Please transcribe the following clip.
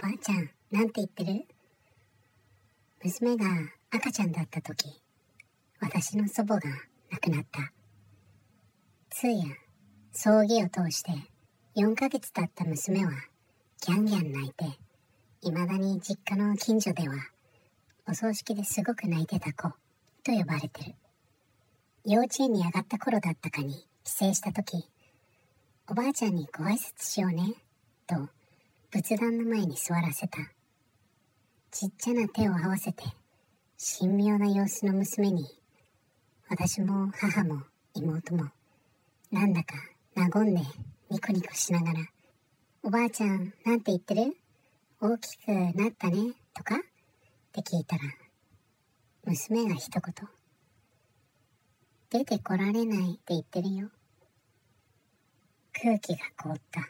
ばあちゃん、なんて言ってる？娘が赤ちゃんだった時、私の祖母が亡くなった。通夜、葬儀を通して4ヶ月経った娘はギャンギャン泣いて、未だに実家の近所ではお葬式ですごく泣いてた子と呼ばれてる。幼稚園に上がった頃だったかに帰省した時、おばあちゃんにご挨拶しようね、と仏壇の前に座らせた。ちっちゃな手を合わせて、神妙な様子の娘に、私も母も妹も、なんだか和んでニコニコしながら、おばあちゃんなんて言ってる？大きくなったねとか？って聞いたら、娘が一言、出てこられないって言ってるよ。空気が凍った。